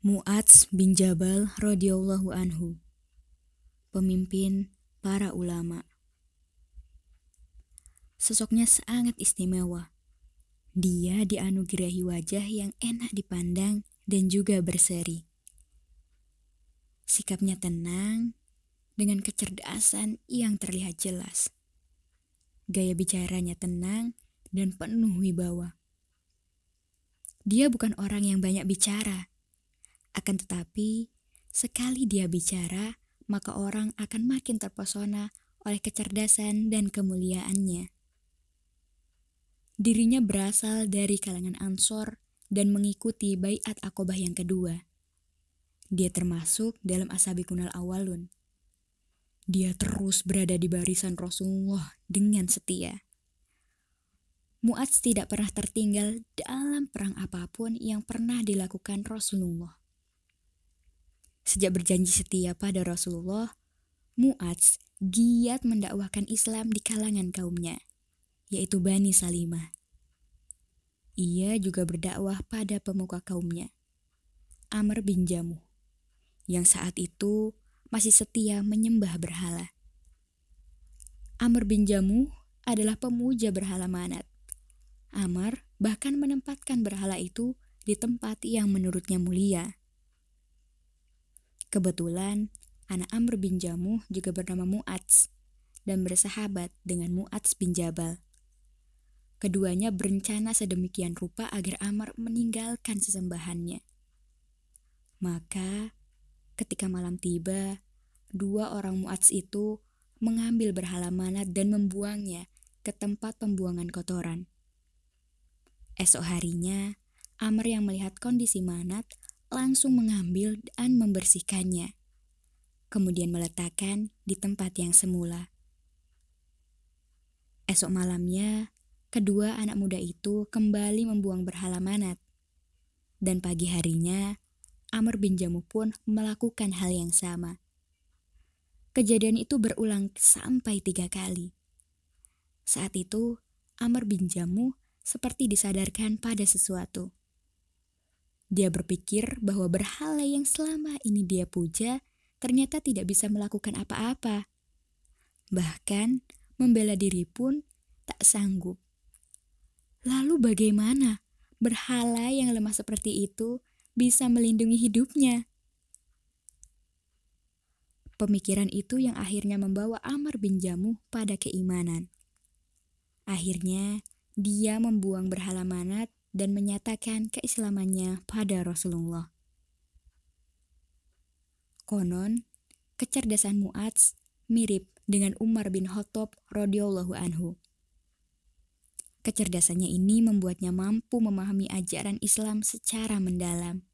Mu'adz bin Jabal radhiyallahu anhu, pemimpin para ulama. Sosoknya sangat istimewa. Dia dianugerahi wajah yang enak dipandang dan juga berseri. Sikapnya tenang dengan kecerdasan yang terlihat jelas. Gaya bicaranya tenang dan penuh wibawa. Dia bukan orang yang banyak bicara akan tetapi, sekali dia bicara, maka orang akan makin terpesona oleh kecerdasan dan kemuliaannya. Dirinya berasal dari kalangan Ansor dan mengikuti Bayat Akobah yang kedua. Dia termasuk dalam asabi kunal awalun. Dia terus berada di barisan Rasulullah dengan setia. Mu'adz tidak pernah tertinggal dalam perang apa pun yang pernah dilakukan Rasulullah. Sejak berjanji setia pada Rasulullah, Mu'adz giat mendakwahkan Islam di kalangan kaumnya, yaitu Bani Salimah. Ia juga berdakwah pada pemuka kaumnya, Amr bin Jamuh, yang saat itu masih setia menyembah berhala. Amr bin Jamuh adalah pemuja berhala manat. Amr bahkan menempatkan berhala itu di tempat yang menurutnya mulia. Kebetulan, anak Amr bin Jamuh juga bernama Mu'adz dan bersahabat dengan Mu'adz bin Jabal. Keduanya berencana sedemikian rupa agar Amr meninggalkan sesembahannya. Maka, ketika malam tiba, dua orang Mu'adz itu mengambil berhala manat dan membuangnya ke tempat pembuangan kotoran. Esok harinya, Amr yang melihat kondisi manat langsung mengambil dan membersihkannya, kemudian meletakkan di tempat yang semula. Esok malamnya, kedua anak muda itu kembali membuang berhala manat. Dan pagi harinya, Amr bin Jamu pun melakukan hal yang sama. Kejadian itu berulang sampai tiga kali. Saat itu, Amr bin Jamu seperti disadarkan pada sesuatu. Dia berpikir bahwa berhala yang selama ini dia puja ternyata tidak bisa melakukan apa-apa. Bahkan membela diri pun tak sanggup. Lalu bagaimana berhala yang lemah seperti itu bisa melindungi hidupnya? Pemikiran itu yang akhirnya membawa Amr bin Jamuh pada keimanan. Akhirnya, dia membuang berhala manat dan menyatakan keislamannya pada Rasulullah. Konon, kecerdasan Mu'adz mirip dengan Umar bin Khattab radhiyallahu anhu. Kecerdasannya ini membuatnya mampu memahami ajaran Islam secara mendalam.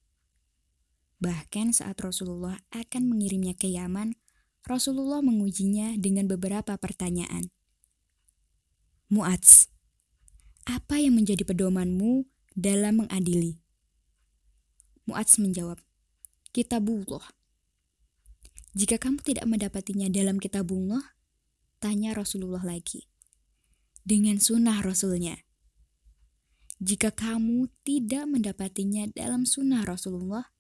Bahkan saat Rasulullah akan mengirimnya ke Yaman, Rasulullah mengujinya dengan beberapa pertanyaan. Mu'adz, apa yang menjadi pedomanmu dalam mengadili? Mu'adz menjawab, Kitabullah. Jika kamu tidak mendapatinya dalam kitabullah, tanya Rasulullah lagi. Dengan sunnah Rasulnya. Jika kamu tidak mendapatinya dalam sunnah Rasulullah,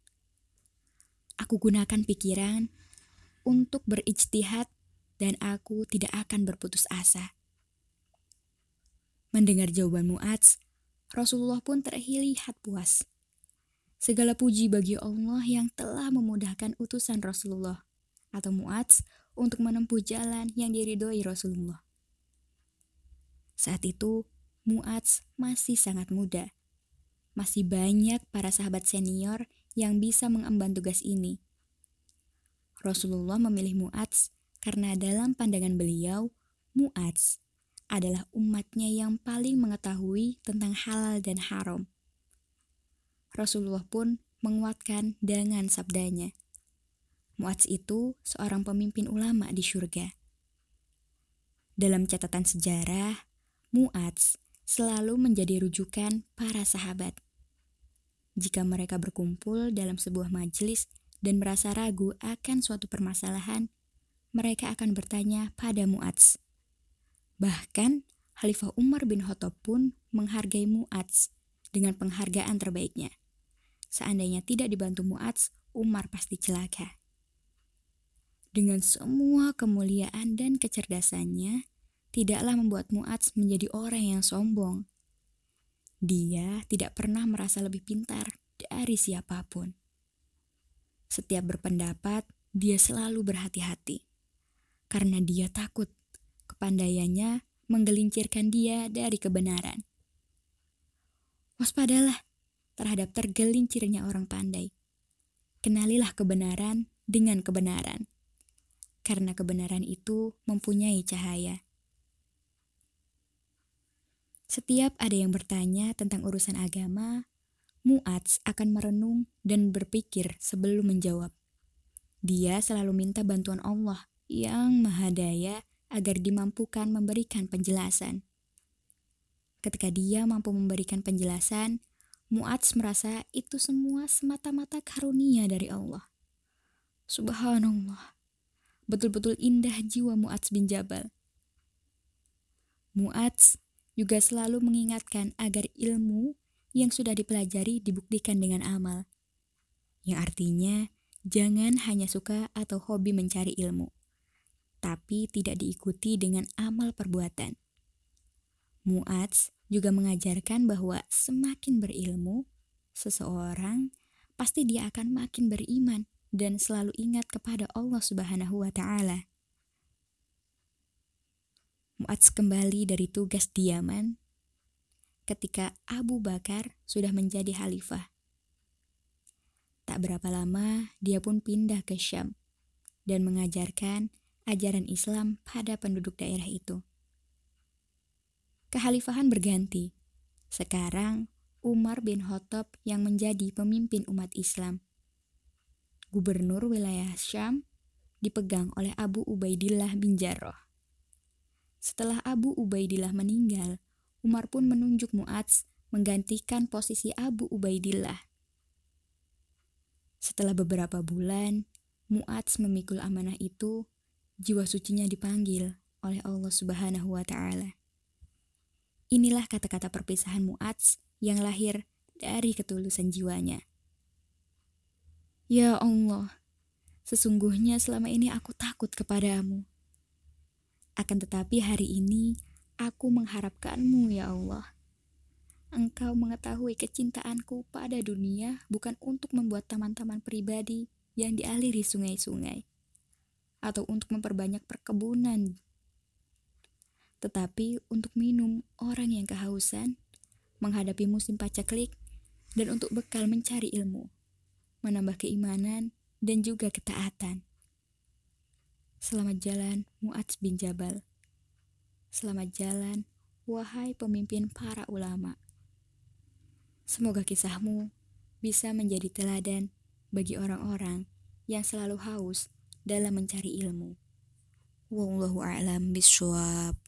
aku gunakan pikiran untuk berijtihad dan aku tidak akan berputus asa. Mendengar jawaban Mu'adz, Rasulullah pun terlihat puas. Segala puji bagi Allah yang telah memudahkan utusan Rasulullah atau Mu'adz untuk menempuh jalan yang diridhoi Rasulullah. Saat itu, Mu'adz masih sangat muda. Masih banyak para sahabat senior yang bisa mengemban tugas ini. Rasulullah memilih Mu'adz karena dalam pandangan beliau, Mu'adz adalah umatnya yang paling mengetahui tentang halal dan haram. Rasulullah pun menguatkan dengan sabdanya. Mu'adz itu seorang pemimpin ulama di surga. Dalam catatan sejarah, Mu'adz selalu menjadi rujukan para sahabat. Jika mereka berkumpul dalam sebuah majelis dan merasa ragu akan suatu permasalahan, mereka akan bertanya pada Mu'adz. Bahkan Khalifah Umar bin Khattab pun menghargai Mu'adz dengan penghargaan terbaiknya. seandainya tidak dibantu Mu'adz, Umar pasti celaka. Dengan semua kemuliaan dan kecerdasannya, tidaklah membuat Mu'adz menjadi orang yang sombong. Dia tidak pernah merasa lebih pintar dari siapa pun. Setiap berpendapat, dia selalu berhati-hati. Karena dia takut kepandaiannya menggelincirkan dia dari kebenaran. Waspadalah terhadap tergelincirnya orang pandai. Kenalilah kebenaran dengan kebenaran. Karena kebenaran itu mempunyai cahaya. Setiap ada yang bertanya tentang urusan agama, Mu'adz akan merenung dan berpikir sebelum menjawab. Dia selalu minta bantuan Allah yang Maha Daya agar dimampukan memberikan penjelasan. Ketika dia mampu memberikan penjelasan, Mu'adz merasa itu semua semata-mata karunia dari Allah. Subhanallah, betul-betul indah jiwa Mu'adz bin Jabal. Mu'adz juga selalu mengingatkan agar ilmu yang sudah dipelajari dibuktikan dengan amal. Yang artinya, jangan hanya suka atau hobi mencari ilmu, tapi tidak diikuti dengan amal perbuatan. Mu'adz juga mengajarkan bahwa semakin berilmu, seseorang pasti dia akan makin beriman dan selalu ingat kepada Allah Subhanahu wa taala. Mu'adz kembali dari tugas di Yaman ketika Abu Bakar sudah menjadi khalifah. Tak berapa lama, dia pun pindah ke Syam dan mengajarkan ajaran Islam pada penduduk daerah itu. Kekhalifahan berganti. Sekarang, Umar bin Khattab yang menjadi pemimpin umat Islam. Gubernur wilayah Syam dipegang oleh Abu Ubaidillah bin Jarrah. Setelah Abu Ubaidillah meninggal, Umar pun menunjuk Mu'adz menggantikan posisi Abu Ubaidillah. Setelah beberapa bulan, Mu'adz memikul amanah itu, jiwa sucinya dipanggil oleh Allah Subhanahu wa taala. Inilah kata-kata perpisahan Mu'adz yang lahir dari ketulusan jiwanya. Ya Allah, sesungguhnya selama ini aku takut kepadamu akan tetapi hari ini aku mengharapkanmu ya Allah. Engkau mengetahui kecintaanku pada dunia bukan untuk membuat taman-taman pribadi yang dialiri sungai-sungai atau untuk memperbanyak perkebunan, tetapi untuk minum orang yang kehausan, menghadapi musim pacaklik, dan untuk bekal mencari ilmu, menambah keimanan, dan juga ketaatan. Selamat jalan, Mu'adz bin Jabal. Selamat jalan, wahai pemimpin para ulama. Semoga kisahmu bisa menjadi teladan bagi orang-orang yang selalu haus dalam mencari ilmu. Wallahu a'lam bishawab.